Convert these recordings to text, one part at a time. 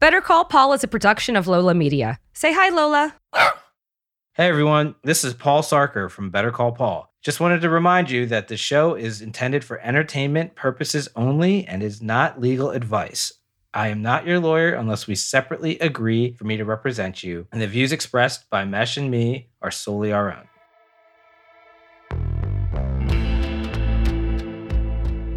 Better Call Paul is a production of Lola Media. Say hi, Lola. Hey everyone, this is Paul Sarker from Better Call Paul. Just wanted to remind you that the show is intended for entertainment purposes only and is not legal advice. I am not your lawyer unless we separately agree for me to represent you, and the views expressed by Mesh and me are solely our own.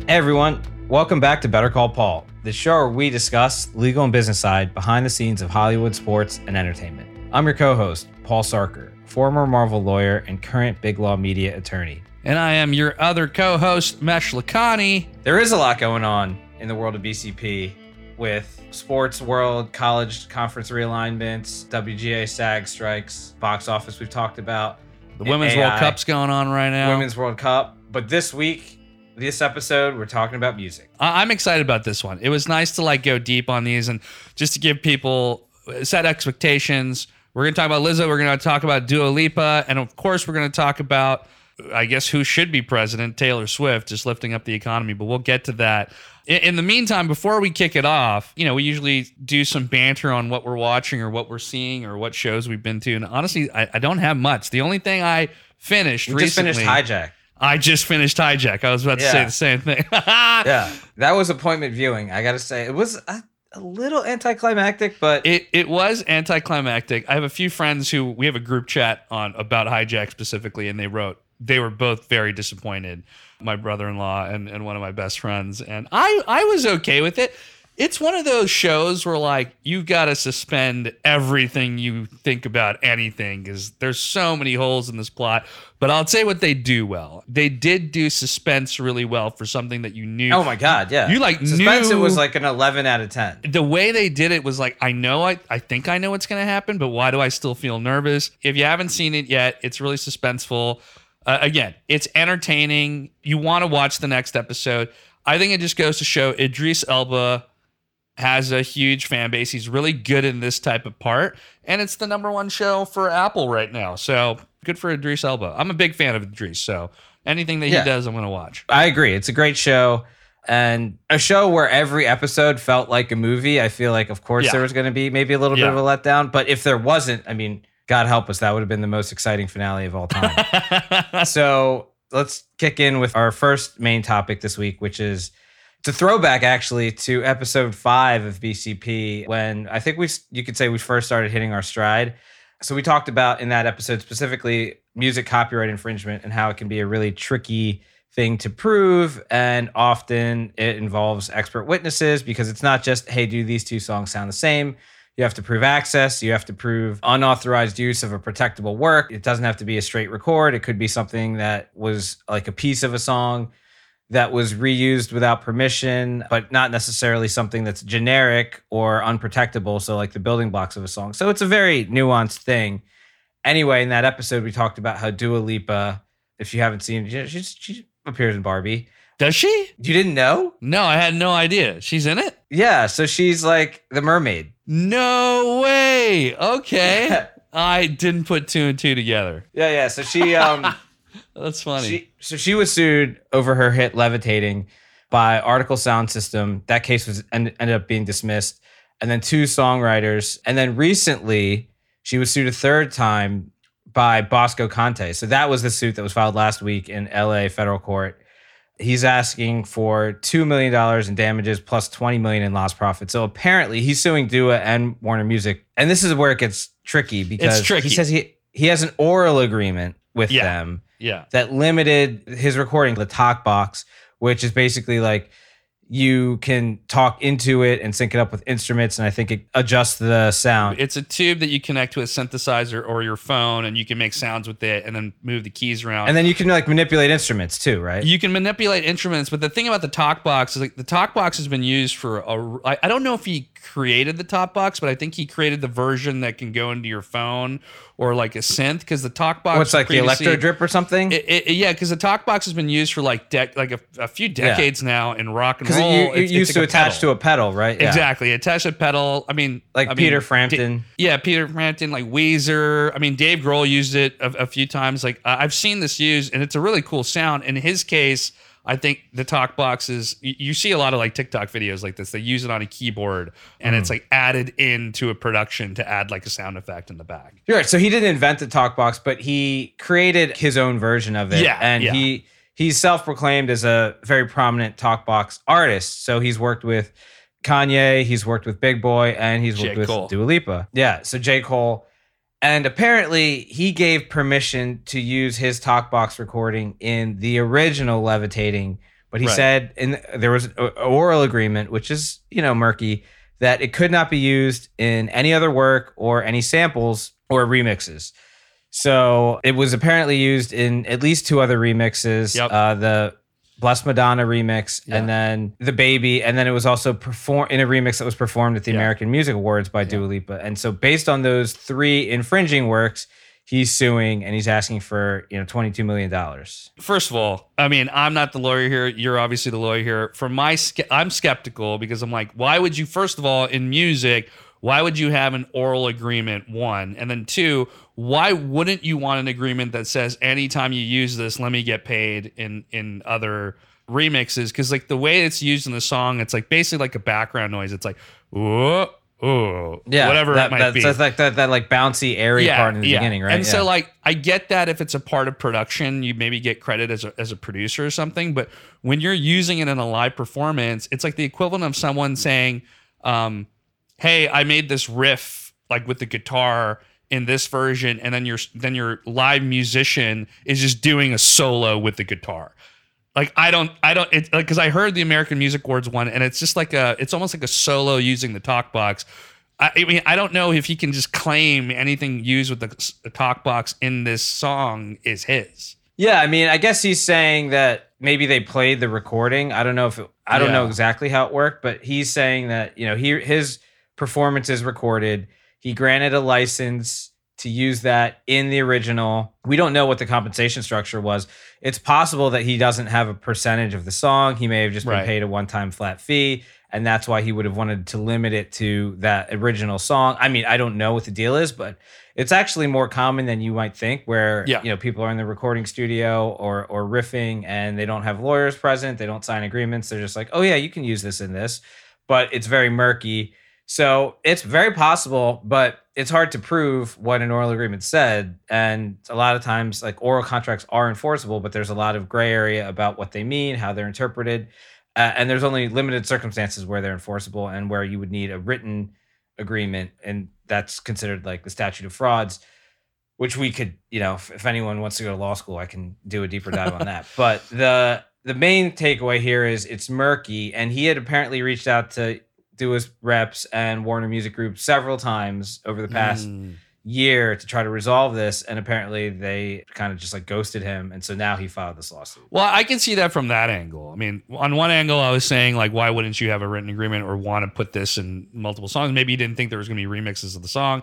Hey everyone, welcome back to Better Call Paul, the show where we discuss legal and business side behind the scenes of Hollywood sports and entertainment. I'm your co-host, Paul Sarker, former Marvel lawyer and current Big Law Media attorney. And I am your other co host, Mesh Lakhani. There is a lot going on in the world of BCP with sports world, college conference realignments, WGA SAG strikes, box office we've talked about, The Women's World Cup's going on right now. Women's World Cup. But this week, this episode, we're talking about music. I- I'm excited about this one. It was nice to like go deep on these and just to give people uh, set expectations. We're going to talk about Lizzo. We're going to talk about Dua Lipa. And of course, we're going to talk about, I guess, who should be president, Taylor Swift, just lifting up the economy. But we'll get to that. In, in the meantime, before we kick it off, you know, we usually do some banter on what we're watching or what we're seeing or what shows we've been to. And honestly, I, I don't have much. The only thing I finished recently. We just finished Hijack. I just finished Hijack. I was about to say the same thing. Yeah, that was appointment viewing. I got to say, it was a, a little anticlimactic, but It it was anticlimactic. I have a few friends who we have a group chat on about hijack specifically, and they wrote they were both very disappointed. My brother-in-law and, and one of my best friends, and I I was okay with it. It's one of those shows where like you've got to suspend everything you think about anything because there's so many holes in this plot. But I'll say what they do well. They did do suspense really well for something that you knew. oh my god, yeah, You, like, suspense. It was like an eleven out of ten. the way they did it was like I know I I think I know what's going to happen, but why do I still feel nervous? If you haven't seen it yet, it's really suspenseful. Uh, again, it's entertaining. You want to watch the next episode. I think it just goes to show Idris Elba has a huge fan base. He's really good in this type of part, and it's the number one show for Apple right now. So good for Idris Elba. I'm a big fan of Idris, so anything that Yeah. he does, I'm going to watch. I agree. It's a great show. And a show where every episode felt like a movie. I feel like, of course, Yeah. there was going to be maybe a little bit of a letdown. But if there wasn't, I mean, God help us, that would have been the most exciting finale of all time. so let's kick in with our first main topic this week, which is it's a throwback actually to episode five of BCP when I think we you could say we first started hitting our stride. So we talked about in that episode specifically music copyright infringement and how it can be a really tricky thing to prove and often it involves expert witnesses because it's not just hey do these two songs sound the same? You have to prove access. You have to prove unauthorized use of a protectable work. It doesn't have to be a straight record. It could be something that was like a piece of a song that was reused without permission, but not necessarily something that's generic or unprotectable. So, like the building blocks of a song. So, it's a very nuanced thing. Anyway, in that episode, we talked about how Dua Lipa, if you haven't seen she, she appears in Barbie. Does she? You didn't know? No, I had no idea. She's in it? Yeah. So, she's like the mermaid. No way. Okay. I didn't put two and two together. Yeah. Yeah. So, she, um, That's funny. She, so she was sued over her hit "Levitating" by Artikal Sound System. That case was end, ended up being dismissed, and then two songwriters, and then recently she was sued a third time by Bosko Kante. So that was the suit that was filed last week in L.A. federal court. he's asking for $2 million in damages plus 20 million in lost profits. So apparently he's suing Dua and Warner Music. And this is where it gets tricky because tricky. he says he, he has an oral agreement with Yeah. them Yeah. that limited his recording, the talk box, which is basically like you can talk into it and sync it up with instruments, and I think it adjusts the sound. It's a tube that you connect to a synthesizer or your phone, and you can make sounds with it, and then move the keys around. and then you can like manipulate instruments too, right? you can manipulate instruments, but the thing about the talk box is like the talk box has been used for a. I I don't know if he created the talk box, but I think he created the version that can go into your phone or like a synth because the talk box. What's like the electro drip or something? It, it, yeah, because the talk box has been used for like dec- like a, a few decades now in rock and roll. you, you It's- it's used like to attach pedal. to a pedal, right? Yeah. Exactly. Attach a pedal. I mean, Like I mean, Peter Da- Frampton. yeah, Peter Frampton, like Weezer. I mean, Dave Grohl used it a, a few times. Like I- I've seen this used, and it's a really cool sound. In his case, I think the talk box is. You, see a lot of like TikTok videos like this. They use it on a keyboard, and Mm. it's like added into a production to add like a sound effect in the back. Right. So he didn't invent the talk box, but he created his own version of it. Yeah, And yeah. he he's self-proclaimed as a very prominent talk box artist. So he's worked with Kanye, he's worked with Big Boi, and he's J. worked with Cole. Dua Lipa. Yeah. So J. Cole. And apparently he gave permission to use his talk box recording in the original Levitating, but he Right. said in there was an oral agreement, which is, you know, murky, that it could not be used in any other work or any samples or remixes. So it was apparently used in at least two other remixes. Yep. Uh, the Blessed Madonna remix, Yeah. and then the Baby, and then it was also performed in a remix that was performed at the Yeah. American Music Awards by Dua Lipa. And so, based on those three infringing works, he's suing and he's asking for you know twenty two million dollars. First of all, I mean, I'm not the lawyer here. You're obviously the lawyer here. For my, ske- I'm skeptical because I'm like, why would you? First of all, in music, why would you have an oral agreement? One, and then two, why wouldn't you want an agreement that says anytime you use this, let me get paid in in other remixes? Because like the way it's used in the song, it's like basically like a background noise. It's like, oh, oh, Yeah, whatever that, it might that's, be that's like that that like bouncy airy part in the beginning, right? and so like I get that if it's a part of production, you maybe get credit as a as a producer or something. But when you're using it in a live performance, it's like the equivalent of someone saying, um, "Hey, I made this riff like with the guitar." In this version, and then your then your live musician is just doing a solo with the guitar. Like I don't, I don't, it's like because I heard the American Music Awards one, and it's just like a, it's almost like a solo using the talk box. I, I mean, I don't know if he can just claim anything used with the, the talk box in this song is his. Yeah, I mean, I guess he's saying that maybe they played the recording. I don't know if it, I don't know exactly how it worked, but he's saying that you know he his performance is recorded. He granted a license to use that in the original. We don't know what the compensation structure was. It's possible that he doesn't have a percentage of the song. He may have just been Right. paid a one-time flat fee, and that's why he would have wanted to limit it to that original song. I mean, I don't know what the deal is, but it's actually more common than you might think where Yeah. you know people are in the recording studio or or riffing and they don't have lawyers present they don't sign agreements they're just like oh yeah you can use this in this but it's very murky so it's very possible but it's hard to prove what an oral agreement said. And a lot of times like oral contracts are enforceable but there's a lot of gray area about what they mean how they're interpreted. Uh, and there's only limited circumstances where they're enforceable and where you would need a written agreement. And that's considered like the statute of frauds which we could you know if, if anyone wants to go to law school i can do a deeper dive on that. But the the main takeaway here is it's murky. And he had apparently reached out to Dua's reps and warner music group several times over the past Mm. year to try to resolve this and apparently they kind of just like ghosted him and so now he filed this lawsuit Well, I can see that from that angle. I mean, on one angle, I was saying like, why wouldn't you have a written agreement or want to put this in multiple songs? Maybe you didn't think there was going to be remixes of the song,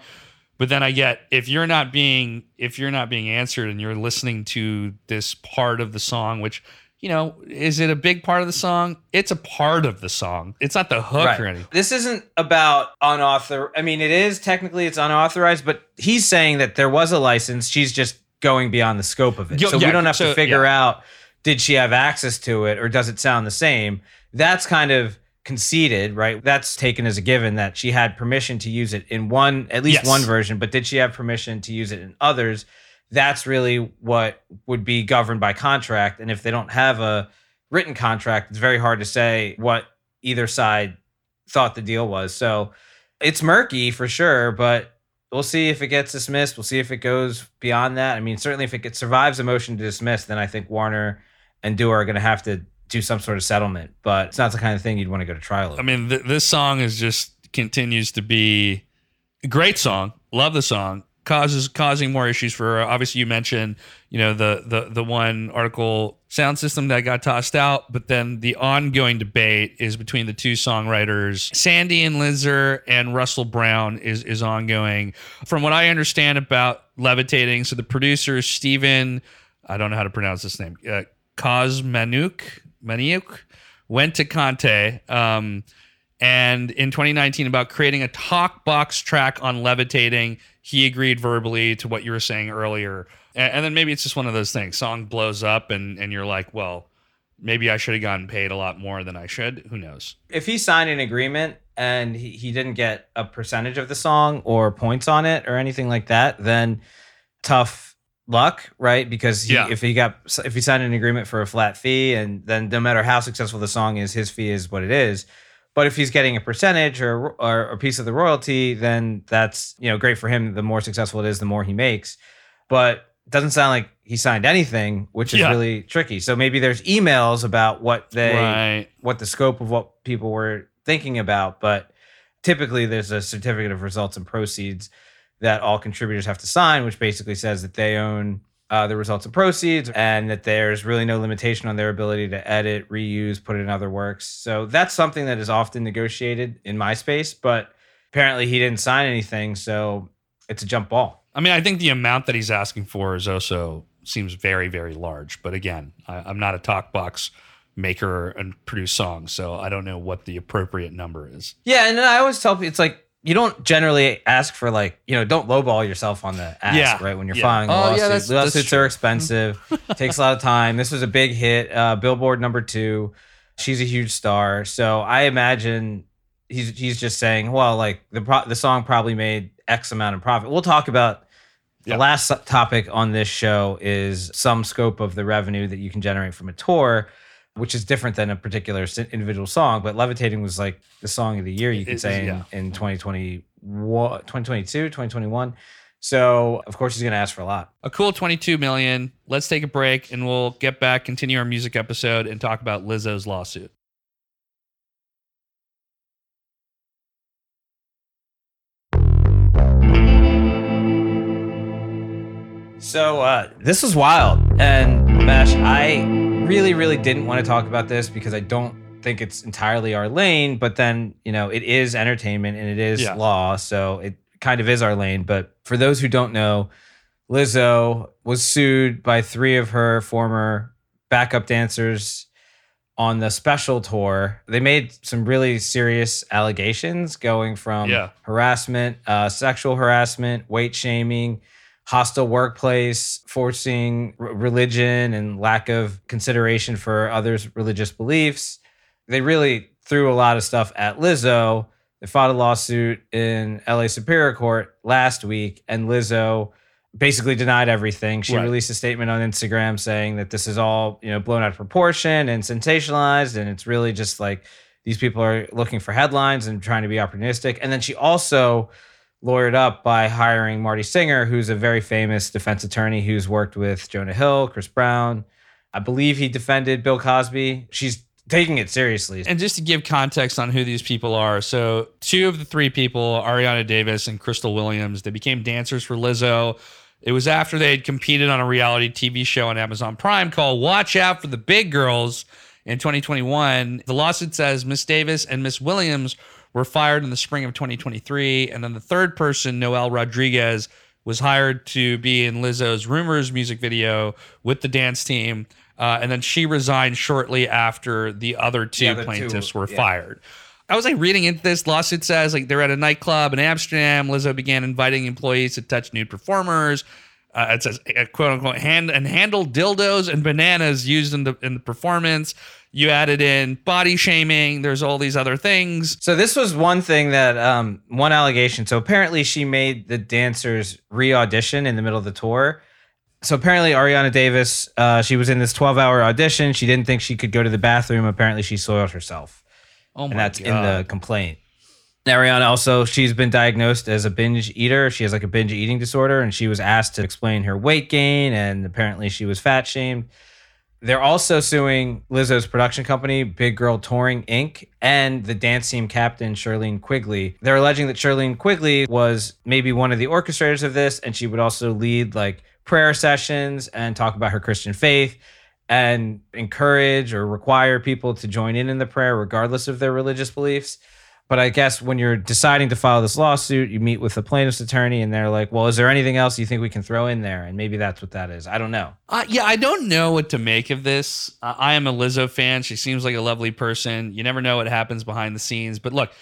but then I get if you're not being if you're not being answered and you're listening to this part of the song, which you know, is it a big part of the song? It's a part of the song. It's not the hook or anything. This isn't about unauthorized. I mean, it is technically it's unauthorized, but he's saying that there was a license. She's just going beyond the scope of it. Yo- so yeah, we don't have so- to figure yeah. out did she have access to it or does it sound the same. That's kind of conceded, right? That's taken as a given that she had permission to use it in one, at least Yes. one version, but did she have permission to use it in others? That's really what would be governed by contract. And if they don't have a written contract, it's very hard to say what either side thought the deal was. So it's murky for sure, but we'll see if it gets dismissed. We'll see if it goes beyond that. I mean, certainly if it gets, survives a motion to dismiss, then I think Warner and Dua are going to have to do some sort of settlement. But it's not the kind of thing you'd want to go to trial over. I mean, th- this song is just continues to be a great song. Love the song. Causes causing more issues for obviously you mentioned you know the the the one Artikal Sound System that got tossed out, but then the ongoing debate is between the two songwriters, Sandy and Lizzo and Russell Brown is is ongoing. From what I understand about levitating, so the producer Stephen, I don't know how to pronounce this name, uh, Kosmanuk Maniuk went to Kante. Um, and in 2019, about creating a talk box track on levitating, he agreed verbally to what you were saying earlier. And, and then maybe it's just one of those things. Song blows up, and and you're like, well, maybe I should have gotten paid a lot more than I should. Who knows? if he signed an agreement and he, he didn't get a percentage of the song or points on it or anything like that, then tough luck, right? Because he, Yeah. if he got if he signed an agreement for a flat fee, and then no matter how successful the song is, his fee is what it is. But if he's getting a percentage or or a piece of the royalty, then that's you know great for him. The more successful it is, the more he makes. But it doesn't sound like he signed anything, which is Yeah. really tricky. So maybe there's emails about what they right. what the scope of what people were thinking about, but typically there's a certificate of results and proceeds that all contributors have to sign, which basically says that they own uh, the results and proceeds and that there's really no limitation on their ability to edit, reuse, put in other works. So that's something that is often negotiated in MySpace, but apparently he didn't sign anything, so it's a jump ball. I mean, I think the amount that he's asking for is also seems very, very large. But again, I, I'm not a talk box maker and produce songs, so I don't know what the appropriate number is. Yeah, and I always tell people it's like you don't generally ask for like you know don't lowball yourself on the ask Yeah. right when you're Yeah. filing a Oh, yeah, that's- that's Lawsuits true. are expensive, takes a lot of time. This was a big hit, uh, Billboard number two. She's a huge star, so I imagine he's he's just saying, well, like the pro- the song probably made X amount of profit. We'll talk about. The Yeah. last topic on this show is some scope of the revenue that you can generate from a tour, which is different than a particular individual song. But Levitating was like the song of the year, you could It- say, in, yeah. in 2020, 2022, 2021. So, of course, he's going to ask for a lot. A cool 22 million. Let's take a break and we'll get back, continue our music episode, and talk about Lizzo's lawsuit. So uh, this was wild, and Mesh, I really, really didn't want to talk about this because I don't think it's entirely our lane. But then, you know, it is entertainment and it is Yeah. law, so it kind of is our lane. But for those who don't know, Lizzo was sued by three of her former backup dancers on the special tour. They made some really serious allegations, going from Yeah. harassment, uh, sexual harassment, weight shaming hostile workplace, forcing r- religion and lack of consideration for others' religious beliefs. They really threw a lot of stuff at Lizzo. They fought a lawsuit in LA Superior Court last week, and Lizzo basically denied everything. She Right. released a statement on Instagram saying that this is all, you know, blown out of proportion and sensationalized, and it's really just like these people are looking for headlines and trying to be opportunistic. And then she also lawyered up by hiring Marty Singer, who's a very famous defense attorney who's worked with Jonah Hill, Chris Brown. I believe he defended Bill Cosby. She's taking it seriously. And just to give context on who these people are, so two of the three people, Ariana Davis and Crystal Williams, they became dancers for Lizzo. It was after they had competed on a reality TV show on Amazon Prime called Watch Out for the Big Girls in 2021. The lawsuit says Miss Davis and Miss Williams were fired in the spring of 2023. And then the third person, Noel Rodriguez, was hired to be in Lizzo's Rumors music video with the dance team. Uh, and then she resigned shortly after the other two The other two, plaintiffs were yeah. fired. I was like reading into this lawsuit says like they're at a nightclub in Amsterdam. Lizzo began inviting employees to touch nude performers. Uh, it says uh, quote unquote hand and handle dildos and bananas used in the in the performance. You added in body shaming. There's all these other things. So this was one thing that um, one allegation. So apparently she made the dancers re-audition in the middle of the tour. So apparently, Ariana Davis, uh, she was in this 12 hour audition. She didn't think she could go to the bathroom. Apparently, she soiled herself. Oh my god. and that's god. in the complaint. Ariana also, she's been diagnosed as a binge eater. She has like a binge eating disorder, and she was asked to explain her weight gain, and apparently she was fat shamed. They're also suing Lizzo's production company, Big Girl Touring Inc., and the dance team captain, Shirlene Quigley. They're alleging that Shirlene Quigley was maybe one of the orchestrators of this, and she would also lead like prayer sessions and talk about her Christian faith and encourage or require people to join in in the prayer, regardless of their religious beliefs. But I guess when you're deciding to file this lawsuit, you meet with the plaintiff's attorney and they're like, well, is there anything else you think we can throw in there? And maybe that's what that is. I don't know. Uh, yeah, I don't know what to make of this. Uh, I am a Lizzo fan. She seems like a lovely person. You never know what happens behind the scenes. But look,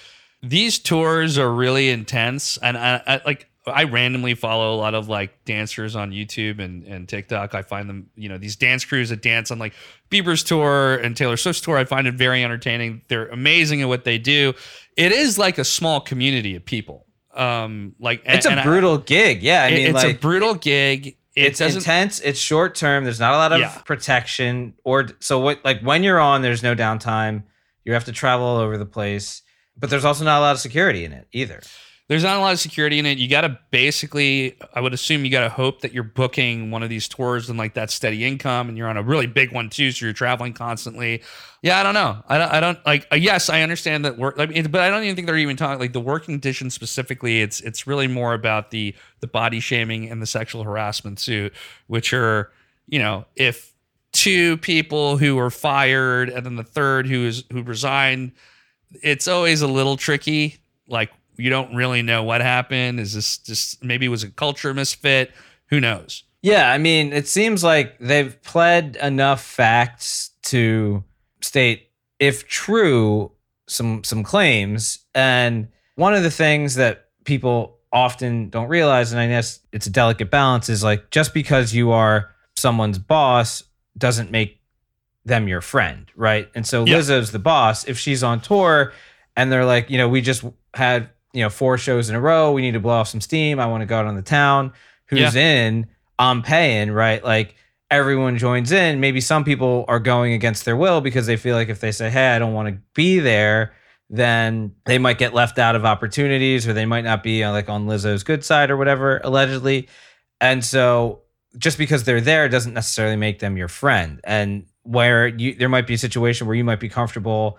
these tours are really intense, and I, I like. I randomly follow a lot of like dancers on YouTube and, and TikTok. I find them, you know, these dance crews that dance on like Bieber's tour and Taylor Swift's tour. I find it very entertaining. They're amazing at what they do. It is like a small community of people. Um, like It's and- a and I- brutal gig. Yeah. I it- mean, it's like, a brutal gig. It it's intense. It's short term. There's not a lot of Yeah. protection. Or so what, like when you're on, there's no downtime. You have to travel all over the place. But there's also not a lot of security in it either. There's not a lot of security in it. You got to basically, I would assume you got to hope that you're booking one of these tours and like that steady income and you're on a really big one too. So you're traveling constantly. Yeah, I don't know. I don't, I don't like, uh, yes, I understand that work, I mean, but I don't even think they're even talking like the working conditions specifically. It's, it's really more about the, the body shaming and the sexual harassment suit, which are, you know, if two people who were fired and then the third who is, who resigned, it's always a little tricky. Like you don't really know what happened. Is this just maybe it was a culture misfit? Who knows? Yeah, I mean, it seems like they've pled enough facts to state, if true, some some claims. And one of the things that people often don't realize, and I guess it's a delicate balance, is like just because you are someone's boss doesn't make them your friend, right? And so Yeah. Lizzo's the boss. If she's on tour and they're like, you know, we just had, you know, four shows in a row, we need to blow off some steam. I want to go out on the town. Who's in? I'm paying, right? Like everyone joins in. Maybe some people are going against their will because they feel like if they say, "Hey, I don't want to be there," then they might get left out of opportunities or they might not be like on Lizzo's good side or whatever allegedly. And so just because they're there doesn't necessarily make them your friend. And where you there might be a situation where you might be comfortable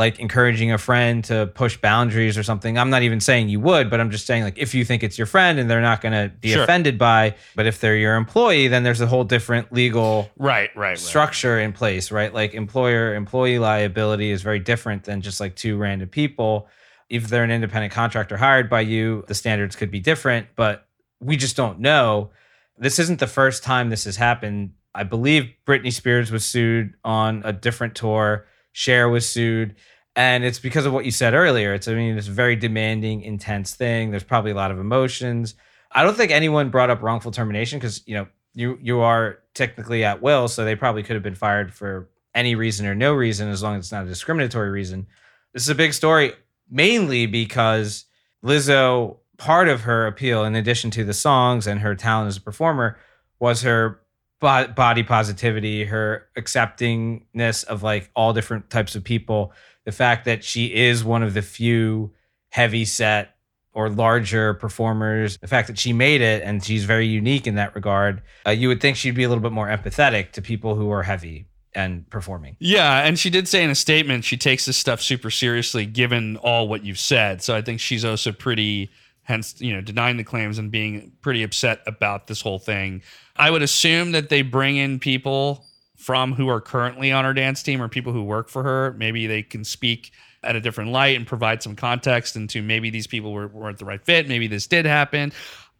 like encouraging a friend to push boundaries or something. I'm not even saying you would, but I'm just saying like if you think it's your friend and they're not going to be Sure. offended by, but if they're your employee, then there's a whole different legal Right, right, right. structure in place, right? Like employer employee liability is very different than just like two random people. If they're an independent contractor hired by you, the standards could be different, but we just don't know. This isn't the first time this has happened. I believe Britney Spears was sued on a different tour. Cher was sued. And it's because of what you said earlier. It's, I mean, it's a very demanding, intense thing. There's probably a lot of emotions. I don't think anyone brought up wrongful termination because, you know, you you are technically at will, so they probably could have been fired for any reason or no reason as long as it's not a discriminatory reason. This is a big story mainly because Lizzo part of her appeal in addition to the songs and her talent as a performer was her body positivity, her acceptingness of like all different types of people, the fact that she is one of the few heavy set or larger performers, the fact that she made it and she's very unique in that regard, uh, you would think she'd be a little bit more empathetic to people who are heavy and performing. Yeah, and she did say in a statement she takes this stuff super seriously, given all what you've said. So I think she's also pretty, hence you know, denying the claims and being pretty upset about this whole thing. I would assume that they bring in people from who are currently on her dance team or people who work for her. Maybe they can speak at a different light and provide some context into maybe these people were, weren't the right fit. Maybe this did happen.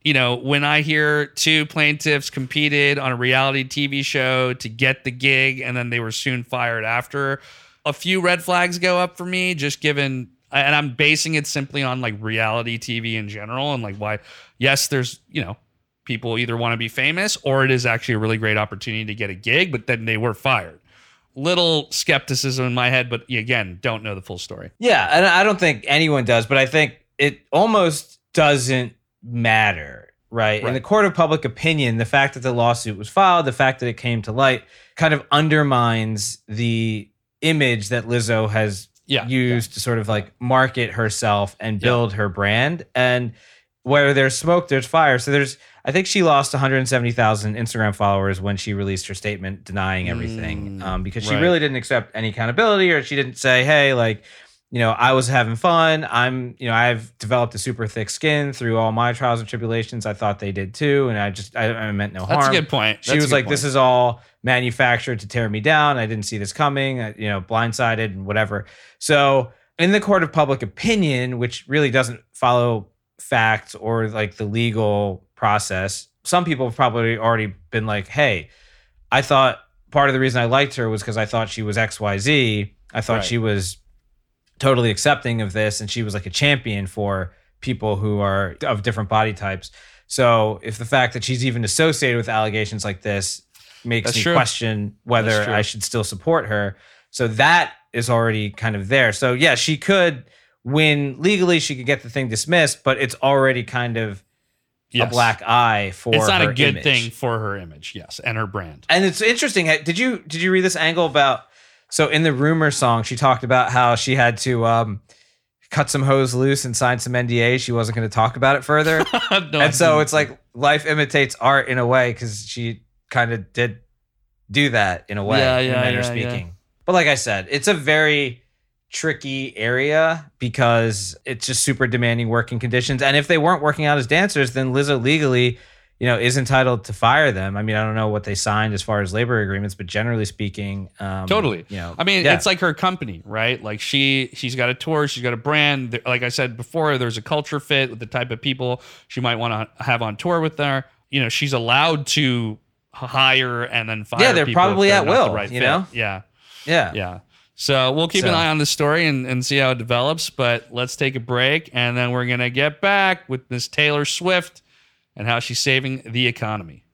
You know, when I hear two plaintiffs competed on a reality TV show to get the gig and then they were soon fired after, a few red flags go up for me, just given, and I'm basing it simply on like reality TV in general and like why, yes, there's, you know, people either want to be famous or it is actually a really great opportunity to get a gig, but then they were fired. Little skepticism in my head, but again, don't know the full story. Yeah, and I don't think anyone does, but I think it almost doesn't matter right? In the court of public opinion, the fact that the lawsuit was filed, the fact that it came to light, kind of undermines the image that Lizzo has Yeah, used to sort of like market herself and Yeah. build her brand. And where there's smoke, there's fire. So there's, I think she lost 170,000 Instagram followers when she released her statement denying everything Mm, um, because she right. really didn't accept any accountability or she didn't say, hey, like, you know, I was having fun. I'm, you know, I've developed a super thick skin through all my trials and tribulations. I thought they did too. And I just, I, I meant no harm That's a good point. she was like, "This is all manufactured to tear me down. I didn't see this coming. I, you know, blindsided and whatever." So, in the court of public opinion, which really doesn't follow facts or like the legal process, some people have probably already been like, "Hey, I thought part of the reason I liked her was because I thought she was X, Y, Z. I thought Right. she was totally accepting of this, and she was like a champion for people who are of different body types." So, if the fact that she's even associated with allegations like this makes That's me true. question whether I should still support her. So that is already kind of there. So yeah, she could win legally. She could get the thing dismissed, but it's already kind of Yes. a black eye for. It's not a good image. thing for her image, yes, and her brand. And it's interesting. Did you did you read this angle about? So in the rumor song, she talked about how she had to um, cut some hose loose and sign some NDA. She wasn't going to talk about it further. No, and so it's like life imitates art in a way because she kind of did do that in a way Yeah, in yeah, a manner yeah, of yeah. speaking but like i said it's a very tricky area because it's just super demanding working conditions and if they weren't working out as dancers then lizzo legally you know is entitled to fire them i mean i don't know what they signed as far as labor agreements but generally speaking um Totally. you know I mean, yeah. it's like her company, right? Like she she's got a tour, she's got a brand. Like I said before, there's a culture fit with the type of people she might want to have on tour with her. You know, she's allowed to hire and then fire. Yeah, they're probably they're at the will, right you fit. know? Yeah, yeah yeah. So we'll keep an eye on the story and, and see how it develops. But let's take a break, and then we're gonna get back with Miss Taylor Swift and how she's saving the economy.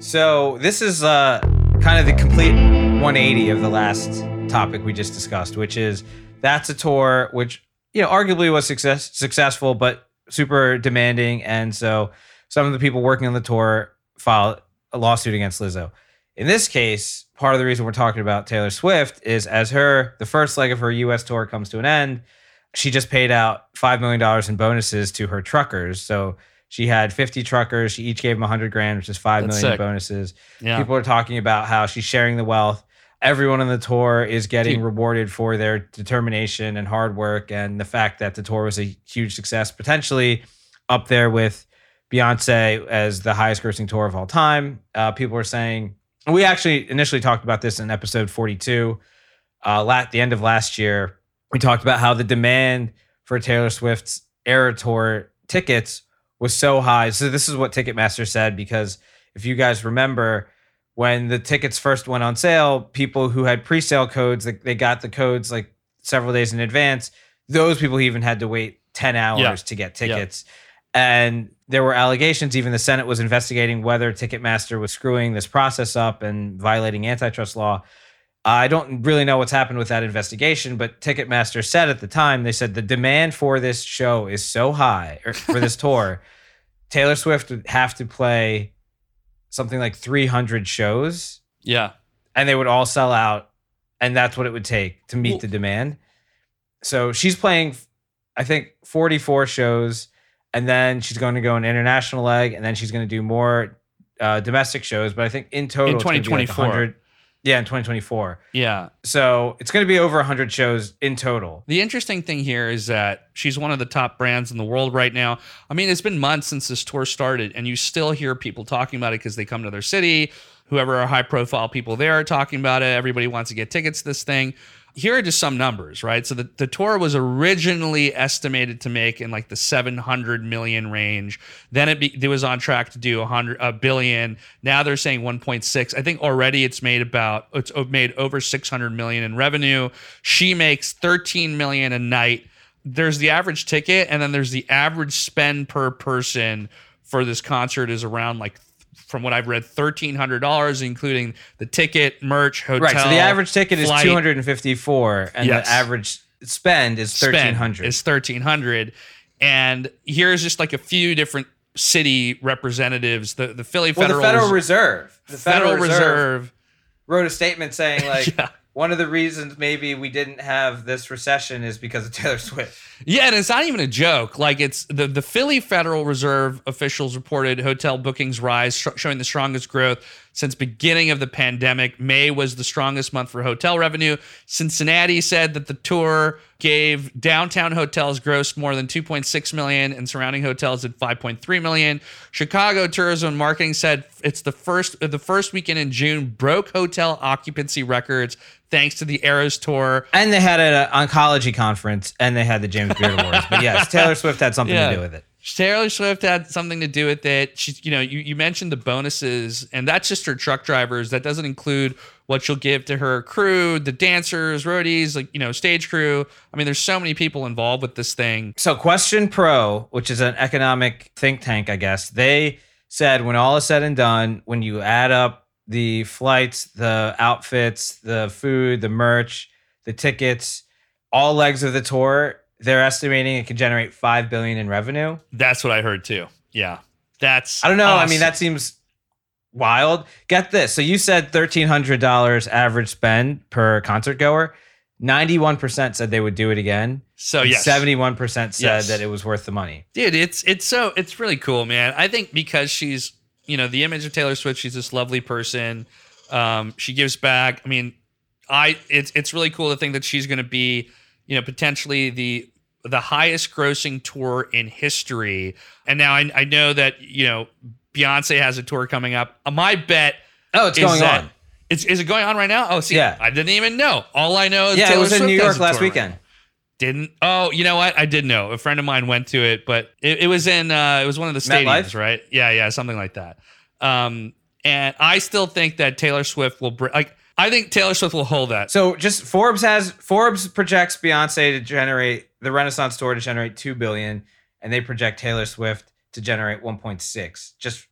So this is uh, kind of the complete 180 of the last topic we just discussed, which is that's a tour which you know arguably was success successful, but super demanding, and so some of the people working on the tour filed a lawsuit against Lizzo. In this case, part of the reason we're talking about Taylor Swift is as her the first leg of her U.S. tour comes to an end, she just paid out five million dollars in bonuses to her truckers. So she had 50 truckers. She each gave them 100 grand, which is five That's million bonuses. Yeah, People are talking about how she's sharing the wealth. Everyone on the tour is getting Dude. rewarded for their determination and hard work, and the fact that the tour was a huge success, potentially up there with Beyonce as the highest grossing tour of all time. Uh, people are saying we actually initially talked about this in episode 42. Uh, at the end of last year, we talked about how the demand for Taylor Swift's Era Tour tickets was so high. So this is what Ticketmaster said because if you guys remember when the tickets first went on sale, people who had pre-sale codes, like they got the codes like several days in advance. Those people even had to wait 10 hours Yeah. to get tickets. And there were allegations, even the Senate was investigating whether Ticketmaster was screwing this process up and violating antitrust law. I don't really know what's happened with that investigation, but Ticketmaster said at the time, they said the demand for this show is so high, or for this tour, Taylor Swift would have to play something like 300 shows yeah. and they would all sell out. And that's what it would take to meet Well- the demand. So she's playing, I think, 44 shows. And then she's going to go an international leg. And then she's going to do more uh, domestic shows. But I think in total, In be like 2024. yeah, in 2024. Yeah. So it's going to be over 100 shows in total. The interesting thing here is that she's one of the top brands in the world right now. I mean, it's been months since this tour started, and you still hear people talking about it because they come to their city. Whoever are high profile people there are talking about it. Everybody wants to get tickets to this thing. Here are just some numbers, right? So the, the tour was originally estimated to make in like the 700 million range. Then it, be, it was on track to do 100 a billion. Now they're saying 1.6. I think already it's made about it's uh, made over 600 million in revenue. She makes 13 million a night. There's the average ticket and then there's the average spend per person for this concert is around like from what I've read, thirteen hundred dollars, including the ticket, merch, hotel. Right. So the average ticket is flight. 254 and Yes. the average spend is 1300. Is thirteen hundred, and here's just like a few different city representatives. The the Philly well, Federal, the Federal Res- Reserve. The Federal Reserve. wrote a statement saying like Yeah. One of the reasons maybe we didn't have this recession is because of Taylor Swift. Yeah, and it's not even a joke. Like it's the the Philly Federal Reserve officials reported hotel bookings rise, sh- showing the strongest growth since beginning of the pandemic. May was the strongest month for hotel revenue. Cincinnati said that the tour gave downtown hotels gross more than 2.6 million and surrounding hotels at 5.3 million. Chicago Tourism and Marketing said it's the first the first weekend in June broke hotel occupancy records thanks to the Eras tour. And they had an oncology conference and they had the James Beard Awards. But yes, Taylor Swift had something Yeah. to do with it. Taylor Swift had something to do with it. She's, you know, you, you mentioned the bonuses, and that's just her truck drivers. That doesn't include what she'll give to her crew, the dancers, roadies, like, you know, stage crew. I mean, there's so many people involved with this thing. So QuestionPro, which is an economic think tank, I guess, they said when all is said and done, when you add up the flights, the outfits, the food, the merch, the tickets, all legs of the tour, they're estimating it could generate five billion in revenue. That's what I heard too. Yeah. That's, I don't know. I mean, that seems wild. Get this. So you said thirteen hundred dollars average spend per concert goer. Ninety-one percent said they would do it again. so, yes. Seventy-one percent said Yes. that it was worth the money. dude it's it's so it's really cool man i think because she's you know the image of taylor swift she's this lovely person um she gives back i mean i it's it's really cool to think that she's going to be you know potentially the the highest grossing tour in history and now i, I know that you know beyonce has a tour coming up Uh, my bet Oh, it's going that- on. it's, is it going on right now? Oh, see, Yeah. I didn't even know. All I know is Yeah, Taylor it was in New York last right weekend. Didn't? Oh, you know what? I did know. A friend of mine went to it, but it, it was in uh, it was one of the stadiums, right? Yeah, yeah, something like that. Um, and I still think that Taylor Swift will br- like. I think Taylor Swift will hold that. So just Forbes has Forbes projects Beyonce to generate the Renaissance tour to generate two billion, and they project Taylor Swift to generate one point six. Just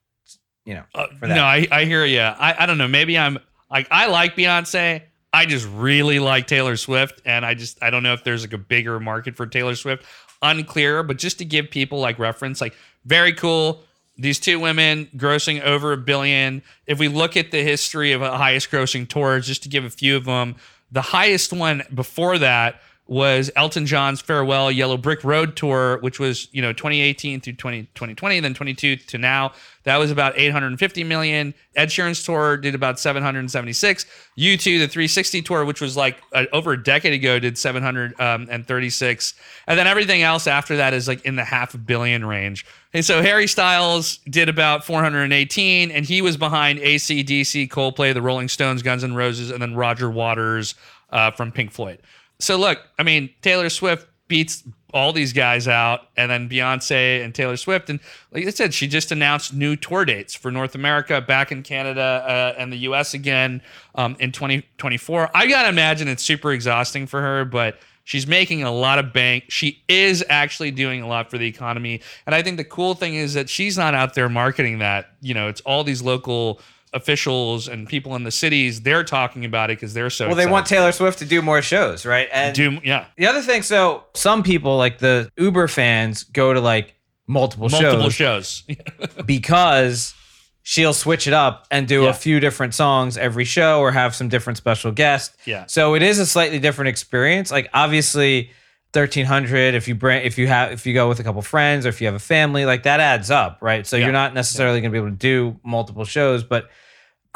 you know, Uh, for that. no, I, I hear you. I, I don't know. Maybe I'm like I like Beyonce. I just really like Taylor Swift, and I just I don't know if there's like a bigger market for Taylor Swift. Unclear, but just to give people like reference, like very cool. These two women grossing over a billion. If we look at the history of highest grossing tours, just to give a few of them, the highest one before that was Elton John's farewell Yellow Brick Road tour, which was you know 2018 through 20, 2020, then 22 to now. That was about 850 million. Ed Sheeran's tour did about 776. U2 the 360 tour, which was like uh, over a decade ago, did 736, and then everything else after that is like in the half billion range. And so Harry Styles did about 418, and he was behind AC/DC, Coldplay, the Rolling Stones, Guns N' Roses, and then Roger Waters uh, from Pink Floyd. So look, I mean, Taylor Swift beats all these guys out, and then Beyonce and Taylor Swift, and like I said, she just announced new tour dates for North America, back in Canada, uh, and the U.S. again um, in 2024. I gotta imagine it's super exhausting for her, but she's making a lot of bank. She is actually doing a lot for the economy, and I think the cool thing is that she's not out there marketing that. You know, it's all these local officials and people in the cities they're talking about it because they're so well, they want Taylor Swift to do more shows, right? And do yeah the other thing, so some people like the Uber fans go to like multiple, multiple shows shows. because she'll switch it up and do Yeah. a few different songs every show or have some different special guests. Yeah. So it is a slightly different experience. Like obviously 1300 if you bring if you have if you go with a couple friends or if you have a family like that adds up, right? So Yeah. you're not necessarily going to be able to do multiple shows, but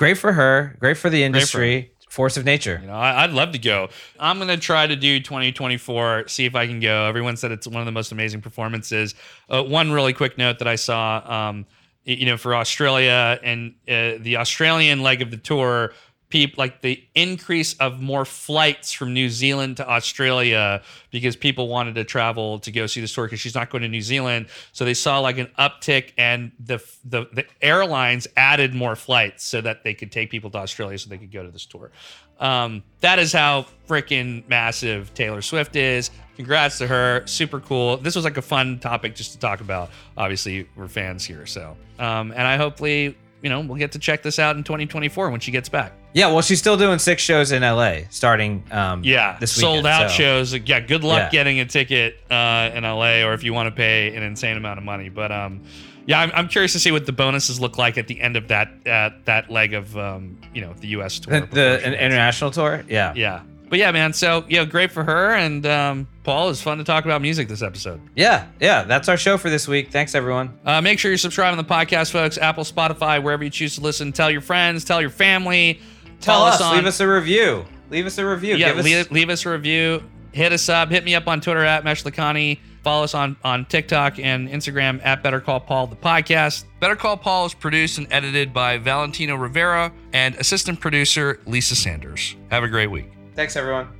great for her, great for the industry, force of nature. You know, I, I'd love to go. I'm gonna try to do 2024. See if I can go. Everyone said it's one of the most amazing performances. Uh, one really quick note that I saw, um, you know, for Australia and uh, the Australian leg of the tour, people like the increase of more flights from New Zealand to Australia because people wanted to travel to go see the tour because she's not going to New Zealand. So they saw like an uptick, and the the the airlines added more flights so that they could take people to Australia so they could go to this tour. Um, that is how freaking massive Taylor Swift is. Congrats to her. Super cool. This was like a fun topic just to talk about. Obviously, we're fans here. So, um, and I hopefully you know, we'll get to check this out in 2024 when she gets back. Yeah, well, she's still doing six shows in LA starting um, Yeah, this sold out so- shows. Yeah, good luck Yeah. getting a ticket uh, in LA, or if you want to pay an insane amount of money. But um, yeah, I'm, I'm curious to see what the bonuses look like at the end of that uh, that leg of um, you know the U.S. tour. The, the an international tour. Yeah. Yeah, but yeah, man. So yeah, great for her. And um, Paul, it's fun to talk about music this episode. Yeah, yeah. That's our show for this week. Thanks, everyone. Uh, make sure you're subscribing to the podcast, folks. Apple, Spotify, wherever you choose to listen. Tell your friends, tell your family. Tell us. on- leave us a review. Leave us a review. yeah, Give us, leave, leave us a review. Hit us up. Hit me up on Twitter at Meshlakhani. Follow us on, on TikTok and Instagram at Better Call Paul, the podcast. Better Call Paul is produced and edited by Valentino Rivera and assistant producer Lisa Sanders. Have a great week. Thanks, everyone.